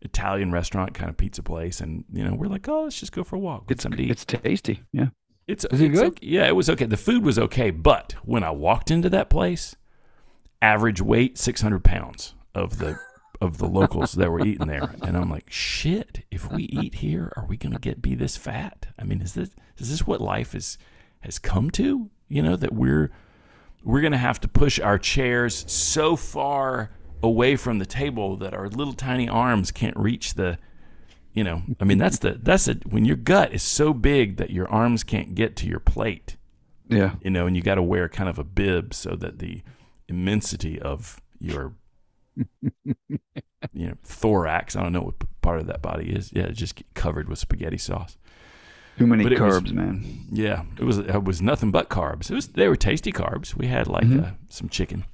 D: Italian restaurant kind of pizza place, and you know, we're like, oh, let's just go for a walk,
B: it's
D: something
B: it's tasty. Yeah.
D: It's
C: Is it
D: it's
C: good?
D: okay- Yeah, it was okay. The food was okay, but when I walked into that place, average weight six hundred pounds of the of the locals that were eating there, and I'm like, shit. If we eat here, are we going to get be this fat? I mean, is this is this what life is has come to? You know that we're we're going to have to push our chairs so far away from the table that our little tiny arms can't reach the You know, I mean, that's the that's it. When your gut is so big that your arms can't get to your plate,
B: Yeah.
D: you know, and you got to wear kind of a bib so that the immensity of your [laughs] you know thorax, I don't know what part of that body is. Yeah, just covered with spaghetti sauce.
B: Too many
D: But it was-
B: carbs, man.
D: Yeah, it was it was nothing but carbs. It was they were tasty carbs. We had like
B: Mhm.
D: uh, some chicken,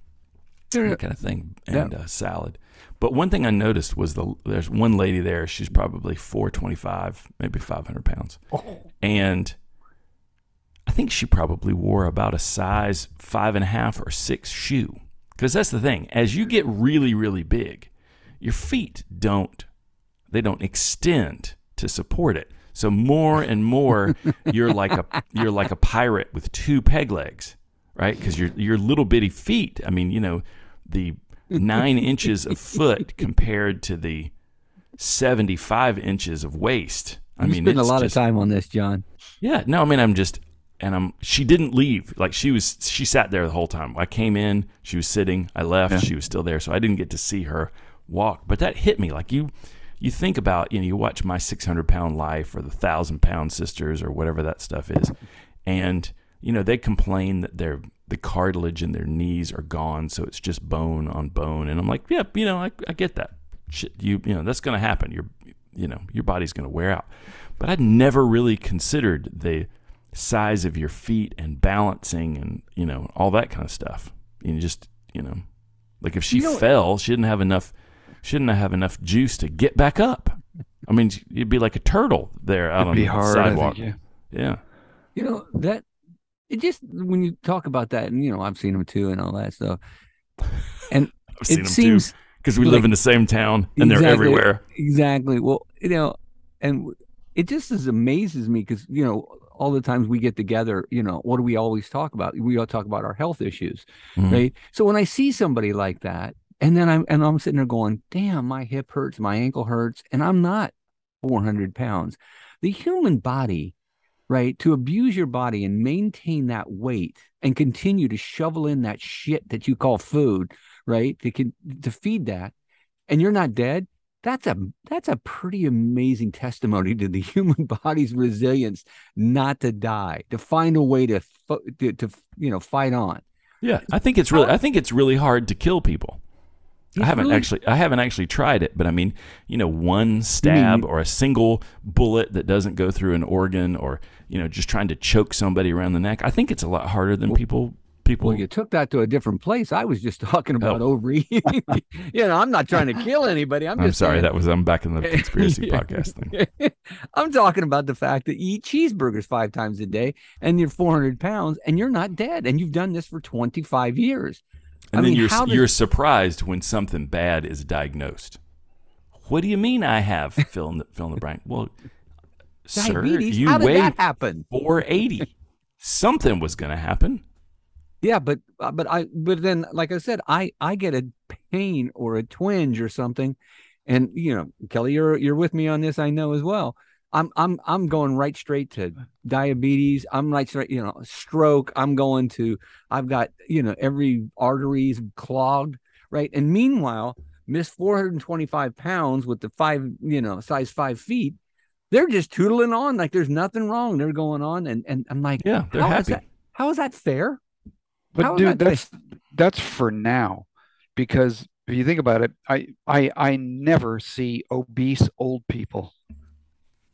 C: Yeah.
D: that kind of thing, and uh, salad. But one thing I noticed was the there's one lady there. She's probably four twenty five, maybe five hundred pounds, and I think she probably wore about a size five and a half or six shoe. Because that's the thing. As you get really really big, your feet don't they don't extend to support it. So more and more, [laughs] you're like a you're like a pirate with two peg legs, right? Because your your little bitty feet. I mean, you know, the nine [laughs] inches of foot compared to the seventy five inches of waist. I
C: you
D: mean,
C: spend a lot
D: just-
C: of time on this, John.
D: yeah, no, I mean, I'm just, and I'm. She didn't leave. Like she was, she sat there the whole time. I came in, she was sitting. I left,
B: Yeah.
D: she was still there. So I didn't get to see her walk. But that hit me. Like you, you think about, you know, you watch my 600 pound life or the thousand pound sisters or whatever that stuff is, and you know they complain that their the cartilage in their knees are gone, so it's just bone on bone. And I'm like, yeah, you know, I, I get that. Shit, you, you know, that's going to happen. You're, you know, your body's going to wear out but I'd never really considered the size of your feet and balancing and you know all that kind of stuff. You just you know, like if she
C: You know-
D: fell, she didn't have enough. She didn't have enough juice to get back up. I mean, you'd be like a turtle there out
B: It'd
D: on the
B: hard.
D: Sidewalk.
B: think, yeah.
D: Yeah,
C: You know that it just when you talk about that, and you know I've seen them too, and all that stuff. [laughs] And
D: I've seen
C: it
D: them
C: seems
D: too because we
C: like-
D: live in the same town and they're everywhere.
C: Exactly. Well, you know, and it just as amazes me because you know all the times we get together, you know, what do we always talk about? We all talk about our health issues,
D: Mhm.
C: right? So when I see somebody like that, and then I'm and I'm sitting there going, "Damn, my hip hurts, my ankle hurts," and I'm not 400 pounds. The human body, right? To abuse your body and maintain that weight and continue to shovel in that shit that you call food, right? To to feed that, and you're not dead that's a that's a pretty amazing testimony to the [laughs] human body's resilience not to die to find a way to fo- to, to you know fight on
D: Yeah, I think it's really. I think it's really hard to kill people. I haven't
C: really-
D: actually. I haven't actually tried it, but I mean, you know, one stab or a single bullet that doesn't go through an organ, or you know, just trying to choke somebody around the neck. I think it's a lot harder than people. People.
C: well you took that to a different place i was just [laughs] talking oh. about overeating [laughs] you know i'm not trying to kill anybody i'm
D: I'm
C: just
D: sorry.
C: saying-
D: That was. I'm back in the [laughs] conspiracy
C: Yeah.
D: podcast thing.
C: i'm talking about the fact that you eat cheeseburgers five times a day and you're 400 pounds and you're not dead and you've done this for 25 years
D: And
C: I
D: then
C: mean,
D: you're
C: does-
D: you're surprised when something bad is diagnosed. What do you mean I have fill in the fill in the blank? Well, sir,
C: diabetes
D: you
C: how did
D: weigh
C: that happen
D: 480. Something was going to happen.
C: Yeah, but uh, but I but then like I said, I I get a pain or a twinge or something, and you know, Kelly, you're you're with me on this. I know as well. I'm I'm I'm going right straight to diabetes. I'm right straight, you know, stroke. I'm going to. I've got you know every arteries clogged, right? And meanwhile, Miss 425 pounds with the five, you know, size five feet. They're just tootling on like there's nothing wrong. They're going on, and and I'm like,
D: Yeah, they're
C: How is
D: happy.
C: that- how is that fair?
B: But
C: How is
B: dude,
C: that
B: that's that's for now, because if you think about it, I I I never see obese old people.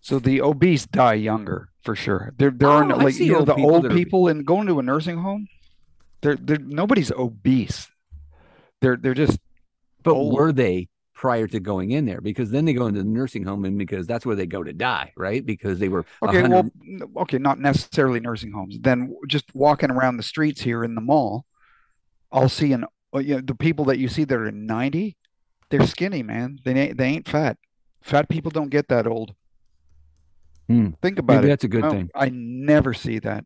B: So the obese die younger for sure. There there
C: Oh,
B: are no,
C: I
B: like you know
C: old
B: the old people and going to a nursing home. They're they're nobody's obese. They're they're just
C: But
B: old.
C: were they prior to going in there? Because then they go into the nursing home, and because that's where they go to die, right? Because they were
B: Okay,
C: 100
B: well, okay, not necessarily nursing homes. Then just walking around the streets here in the mall, I'll see an uh, you know the people that you see that are 90, they're skinny, man. They ain't they ain't fat. Fat people don't get that old.
C: Hmm.
B: Think about
C: Maybe
B: it.
C: that's a good
B: No,
C: thing.
B: I never see that.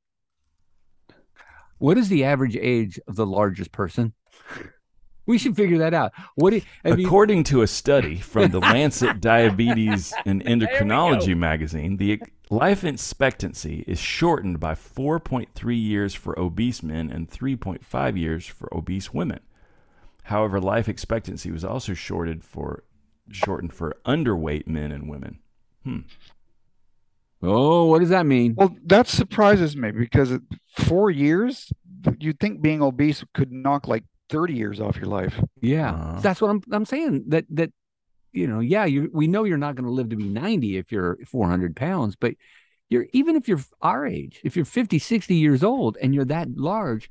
C: What is the average age of the largest person? We should figure that out. What do you, have you-
D: According to a study from the [laughs] Lancet Diabetes and Endocrinology magazine, the life expectancy is shortened by 4.3 years for obese men and 3.5 years for obese women. However, life expectancy was also shorted for shortened for underweight men and women. Hmm.
C: Oh, what does that mean?
B: Well, that surprises me because four years, you'd think being obese could knock like 30 years off your life.
C: Yeah,
D: Uh.
C: that's what I'm. I'm saying that that you know, yeah, you we know you're not going to live to be 90 if you're 400 pounds, but you're even if you're our age, if you're 50, 60 years old and you're that large,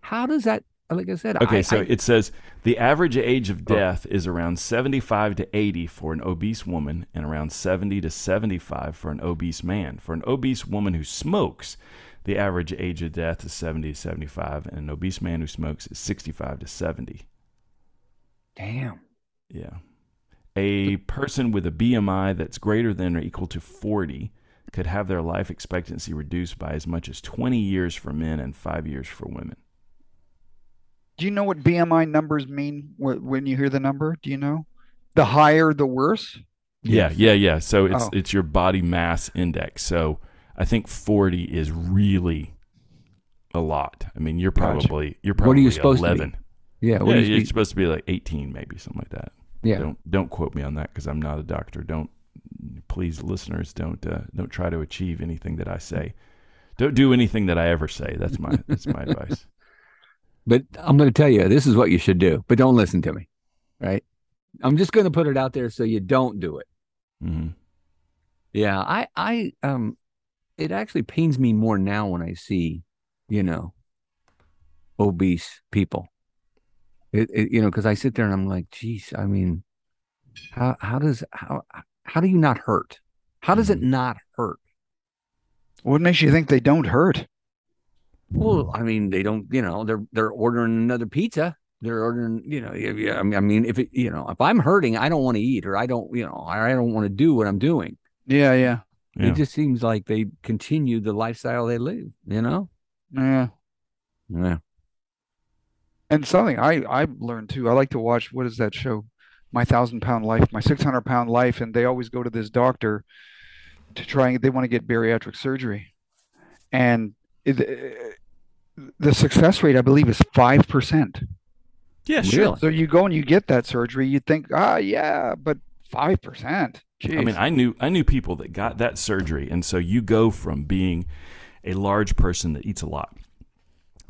C: how does that? Like I said,
D: Okay,
C: I,
D: so
C: I-
D: it says the average age of
C: Oh.
D: death is around 75 to 80 for an obese woman and around 70 to 75 for an obese man. For an obese woman who smokes, the average age of death is 70 to 75, and an obese man who smokes is 65 to 70.
C: damn.
D: Yeah. A person with a BMI that's greater than or equal to 40 could have their life expectancy reduced by as much as 20 years for men and 5 years for women.
B: Do you know what BMI numbers mean when you hear the number? Do you know? The higher, the worse.
D: Yeah, yeah, yeah. So it's
B: Oh.
D: it's your body mass index. So I think 40 is really a lot. I mean, you're
B: Gotcha.
D: probably you're
C: What are
D: probably
C: you supposed to be?
D: 11.
C: Yeah,
D: Yeah, you're
C: the-
D: supposed to be like 18 maybe, something like that.
C: yeah.
D: Don't don't quote me on that cuz I'm not a doctor. Don't please listeners don't uh, don't try to achieve anything that I say. Don't do anything that I ever say. That's my that's my [laughs] advice.
C: But I'm going to tell you, this is what you should do. But don't listen to me, right? I'm just going to put it out there so you don't do it.
D: hmm
C: Yeah, I, I, um, it actually pains me more now when I see, you know, obese people. It, it you know, because I sit there and I'm like, geez, I mean, how, how does, how, how do you not hurt? How does it mm-hmm. not hurt?
B: What makes you think they don't hurt?
C: Well, I mean, they don't, you know, they're, they're ordering another pizza. They're ordering, you know, yeah, I mean, I mean, if it, you know, if I'm hurting, I don't want to eat or I don't, you know, I I don't want to do what I'm doing.
B: Yeah, yeah,
D: Yeah.
C: It just seems like they continue the lifestyle they live, you know?
B: yeah.
C: Yeah.
B: And something I I learned too. I like to watch what is that show? My Thousand Pound Life, My Six Hundred Pound Life, and they always go to this doctor to try and they want to get bariatric surgery, and it, the success rate I believe is five percent.
D: yeah, sure.
C: Really?
B: So you go and you get that surgery, you think, ah, yeah, but five percent.
D: I mean, I knew I knew people that got that surgery, and so you go from being a large person that eats a lot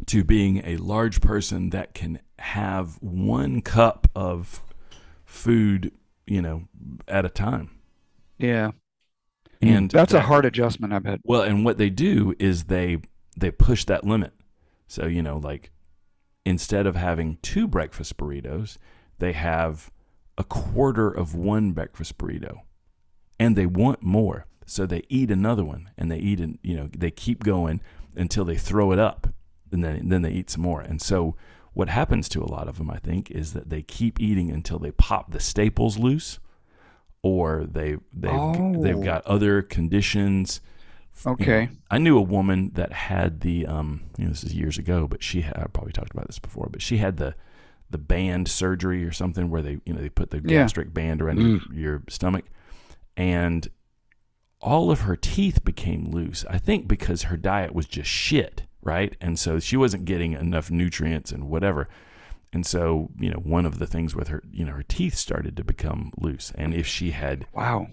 D: to being a large person that can have one cup of food, you know, at a time.
B: yeah,
D: And mm,
B: that's a hard adjustment, I bet.
D: Well, and what they do is they they push that limit. So you know, like instead of having two breakfast burritos, they have a quarter of one breakfast burrito, and they want more, so they eat another one, and they eat, and you know, they keep going until they throw it up, and then then they eat some more, and so. What happens to a lot of them, I think, is that they keep eating until they pop the staples loose, or they they've they've
B: Oh.
D: got other conditions. you know,
B: Okay.
D: I knew a woman that had the um you know this is years ago, but she had I probably talked about this before, but she had the the band surgery or something where they you know they put the
B: Yeah.
D: gastric band around your, mm. your stomach and all of her teeth became loose. I think because her diet was just shit, right? And so she wasn't getting enough nutrients and whatever. And so, you know, one of the things with her, you know, her teeth started to become loose. And if she had
B: Wow.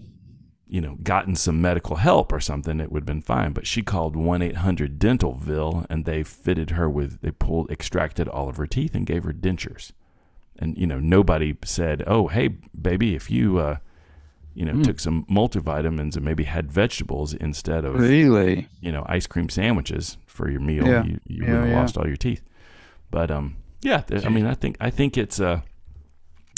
D: You know, gotten some medical help or something, it would have been fine. But she called 1 800 Dentalville and they fitted her with, they pulled, extracted all of her teeth and gave her dentures. And, you know, nobody said, oh, hey, baby, if you, uh, you know,
C: Mm.
D: took some multivitamins and maybe had vegetables instead of,
B: Really?
D: you know, ice cream sandwiches for your meal,
B: Yeah.
D: you, you
B: Yeah,
D: would have
B: yeah.
D: lost all your teeth. But, um, yeah, I mean, I think, I think it's, uh,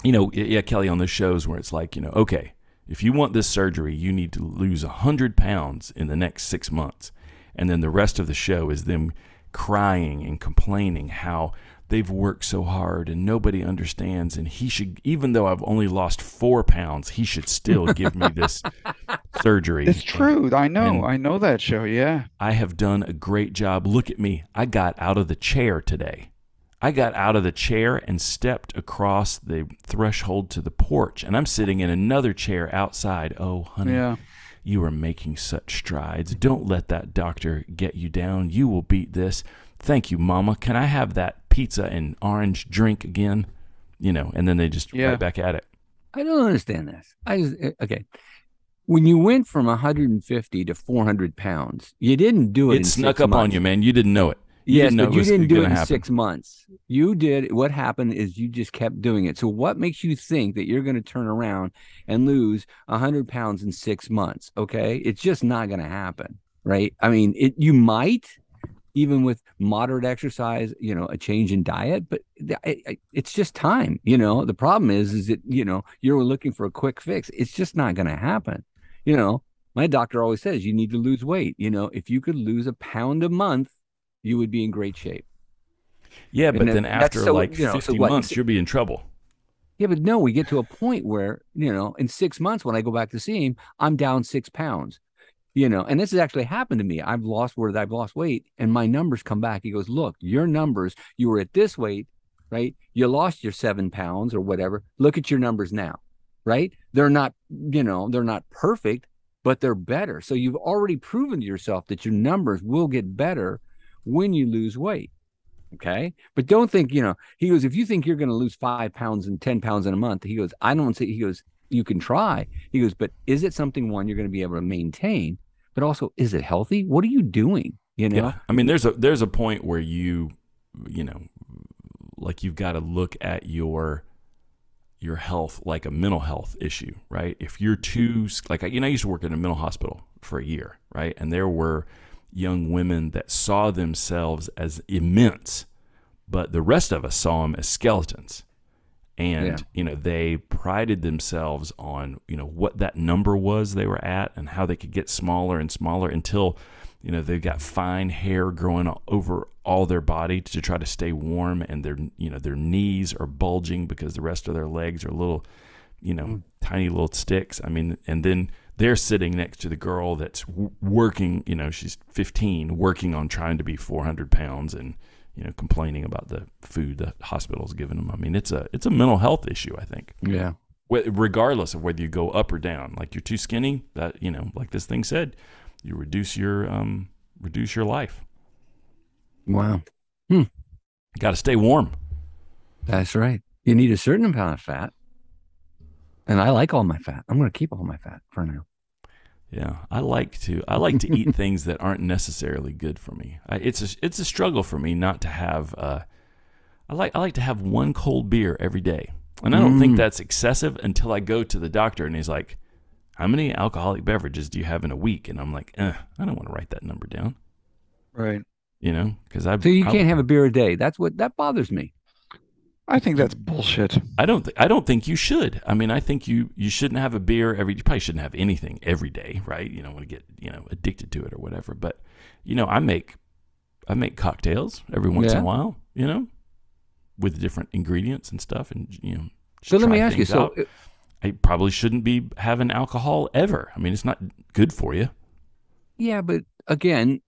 D: you know, yeah, Kelly, on those shows where it's like, you know, okay, if you want this surgery, you need to lose 100 pounds in the next six months. And then the rest of the show is them crying and complaining how they've worked so hard and nobody understands. And he should, even though I've only lost four pounds, he should still give me this [laughs] surgery.
B: It's true. I know.
D: And-
B: I know that show. Yeah.
D: I have done a great job. Look at me. I got out of the chair today. I got out of the chair and stepped across the threshold to the porch, and I'm sitting in another chair outside. Oh, honey,
B: Yeah.
D: you are making such strides. Don't let that doctor get you down. You will beat this. Thank you, Mama. Can I have that pizza and orange drink again? You know, and then they just
B: Yeah.
D: right back at it.
C: I don't understand this. I just, okay. when you went from 150 to 400 pounds, you didn't do it.
D: It
C: in
D: snuck
C: six
D: up on you, man. You didn't know it. You
C: yes, but you didn't do it in
D: happen.
C: six months. You did. What happened is you just kept doing it. So, what makes you think that you're going to turn around and lose 100 pounds in six months? Okay, it's just not going to happen, right? I mean, it. You might, even with moderate exercise, you know, a change in diet, but th- I- I- it's just time. You know, the problem is, is that you know you're looking for a quick fix. It's just not going to happen. You know, my doctor always says you need to lose weight. You know, if you could lose a pound a month, you would be in great shape.
D: Yeah, but
C: then
D: then after
C: so-
D: like
C: you know, so
D: 50
C: what,
D: months, you'll be in trouble.
C: Yeah, but no, we get to a point where, you know, in six months when I go back to see him, I'm down six pounds. You know, and this has actually happened to me. I've lost where I've lost weight and my numbers come back. He goes, Look, your numbers, you were at this weight, right? You lost your seven pounds or whatever. Look at your numbers now, right? They're not, you know, they're not perfect, but they're better. So you've already proven to yourself that your numbers will get better when you lose weight. Okay. But don't think, you know, he goes, if you think you're going to lose five pounds and 10 pounds in a month, he goes, I don't see, he goes, you can try. He goes, but is it something one you're going to be able to maintain? But also, is it healthy? What are you doing? You know?
D: Yeah. I mean, there's a there's a point where you, you know, like you've got to look at your your health like a mental health issue, right? If you're too like you know, I used to work in a mental hospital for a year, right? And there were young women that saw themselves as immense, but the rest of us saw them as skeletons. And
C: Yeah.
D: you know, they prided themselves on, you know, what that number was they were at and how they could get smaller and smaller until you know they've got fine hair growing over all their body to try to stay warm and their you know their knees are bulging because the rest of their legs are little you know mm. tiny little sticks i mean and then they're sitting next to the girl that's working you know she's 15 working on trying to be 400 pounds and you know complaining about the food the hospital's giving them i mean it's a it's a mental health issue i think
C: Yeah.
D: Regardless of whether you go up or down like you're too skinny that you know like this thing said you reduce your um reduce your life
C: Wow.
D: you got to stay warm
C: That's right. You need a certain amount of fat. And I like all my fat. I'm going to keep all my fat for now.
D: Yeah i like to i like to eat [laughs] things that aren't necessarily good for me I, it's a it's a struggle for me not to have uh i like i like to have one cold beer every day and i don't think
C: Mm.
D: that's excessive until i go to the doctor and he's like how many alcoholic beverages do you have in a week and i'm like eh, i don't want to write that number down
B: Right.
D: you know because i
C: So you
D: I-
C: can't have a beer a day. That's what that bothers me.
B: I think that's bullshit.
D: I don't. Th- I don't think you should. I mean, I think you you shouldn't have a beer every. You probably shouldn't have anything every day, right? You don't want to get you know addicted to it or whatever. But you know, I make I make cocktails every once in a while. You know, with different ingredients and stuff, and you know.
C: So let me ask you. So.
D: I probably shouldn't be having alcohol ever. I mean, it's not good for you.
C: Yeah, but again,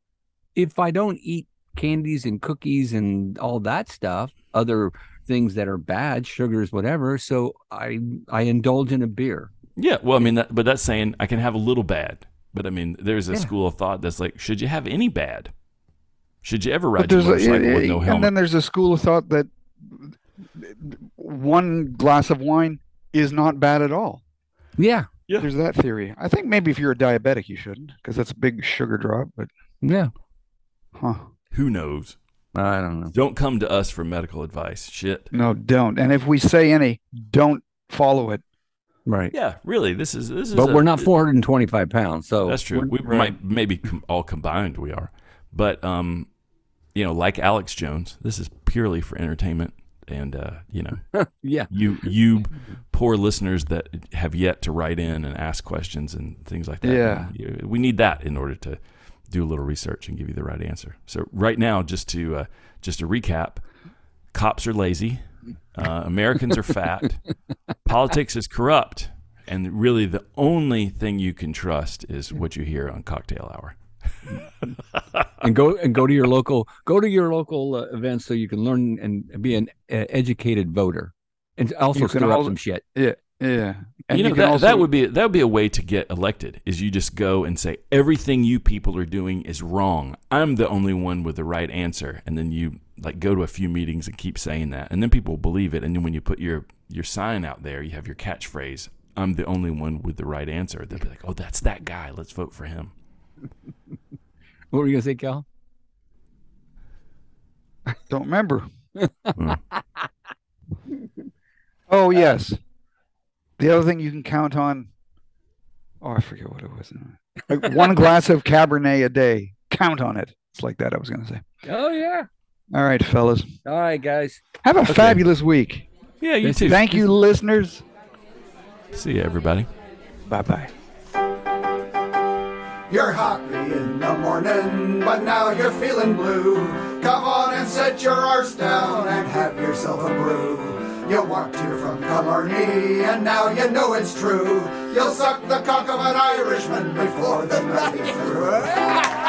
C: if I don't eat candies and cookies and all that stuff, other things that are bad, sugars, whatever, so I I indulge in a beer.
D: Yeah. Well, I mean, that, but that's saying I can have a little bad. But I mean, there's a
C: Yeah.
D: school of thought that's like, should you have any bad? Should you ever ride your
B: there's a,
D: with no helmet?
B: and then there's a school of thought that one glass of wine is not bad at all.
C: Yeah,
D: Yeah.
B: There's that theory. I think maybe if you're a diabetic, you shouldn't, because that's a big sugar drop. But
C: yeah.
B: huh?
D: Who knows?
C: I don't know.
D: Don't come to us for medical advice. Shit.
B: No, don't. And if we say any, don't follow it.
C: Right.
D: Yeah, really. This is this is.
C: But
D: a-
C: we're not 425 pounds, so
D: That's true.
C: we're-
B: right.
D: might maybe com- all combined we are, but um, you know, like Alex Jones, this is purely for entertainment, and uh, you know, [laughs]
C: yeah.
D: you you poor listeners that have yet to write in and ask questions and things like that.
B: Yeah.
D: we need that in order to do a little research and give you the right answer. So right now, just to uh, just to recap, cops are lazy, uh, Americans are fat, [laughs] politics is corrupt, and really the only thing you can trust is what you hear on Cocktail Hour. [laughs]
C: and go and go to your local go to your local uh, events so you can learn and be an uh, educated voter and also
B: You can
C: stir up some shit.
B: Yeah, yeah. And
D: you know
B: can
D: that,
B: also-
D: that would be that would be a way to get elected. Is you just go and say everything you people are doing is wrong. I'm the only one with the right answer, and then you like go to a few meetings and keep saying that, and then people believe it. And then when you put your your sign out there, you have your catchphrase. I'm the only one with the right answer, they'll be like, "Oh, that's that guy. Let's vote for him." [laughs]
C: What were you gonna say, Cal?
B: I don't remember. [laughs] Oh yes. The other thing you can count on. Oh, I forget what it was. Like one glass of Cabernet a day. Count on it. It's like that. I was going to say.
C: Oh yeah.
B: All right, fellas.
C: All right, guys.
B: Have a fabulous week.
D: Yeah, you too.
B: Thank you, listeners.
D: See you, everybody.
B: Bye bye.
E: You're happy in the morning, but now you're feeling blue. Come on and set your arse down and have yourself a brew. You walked here from Killarney, and now you know it's true. You'll suck the cock of an Irishman before the night is through. [laughs]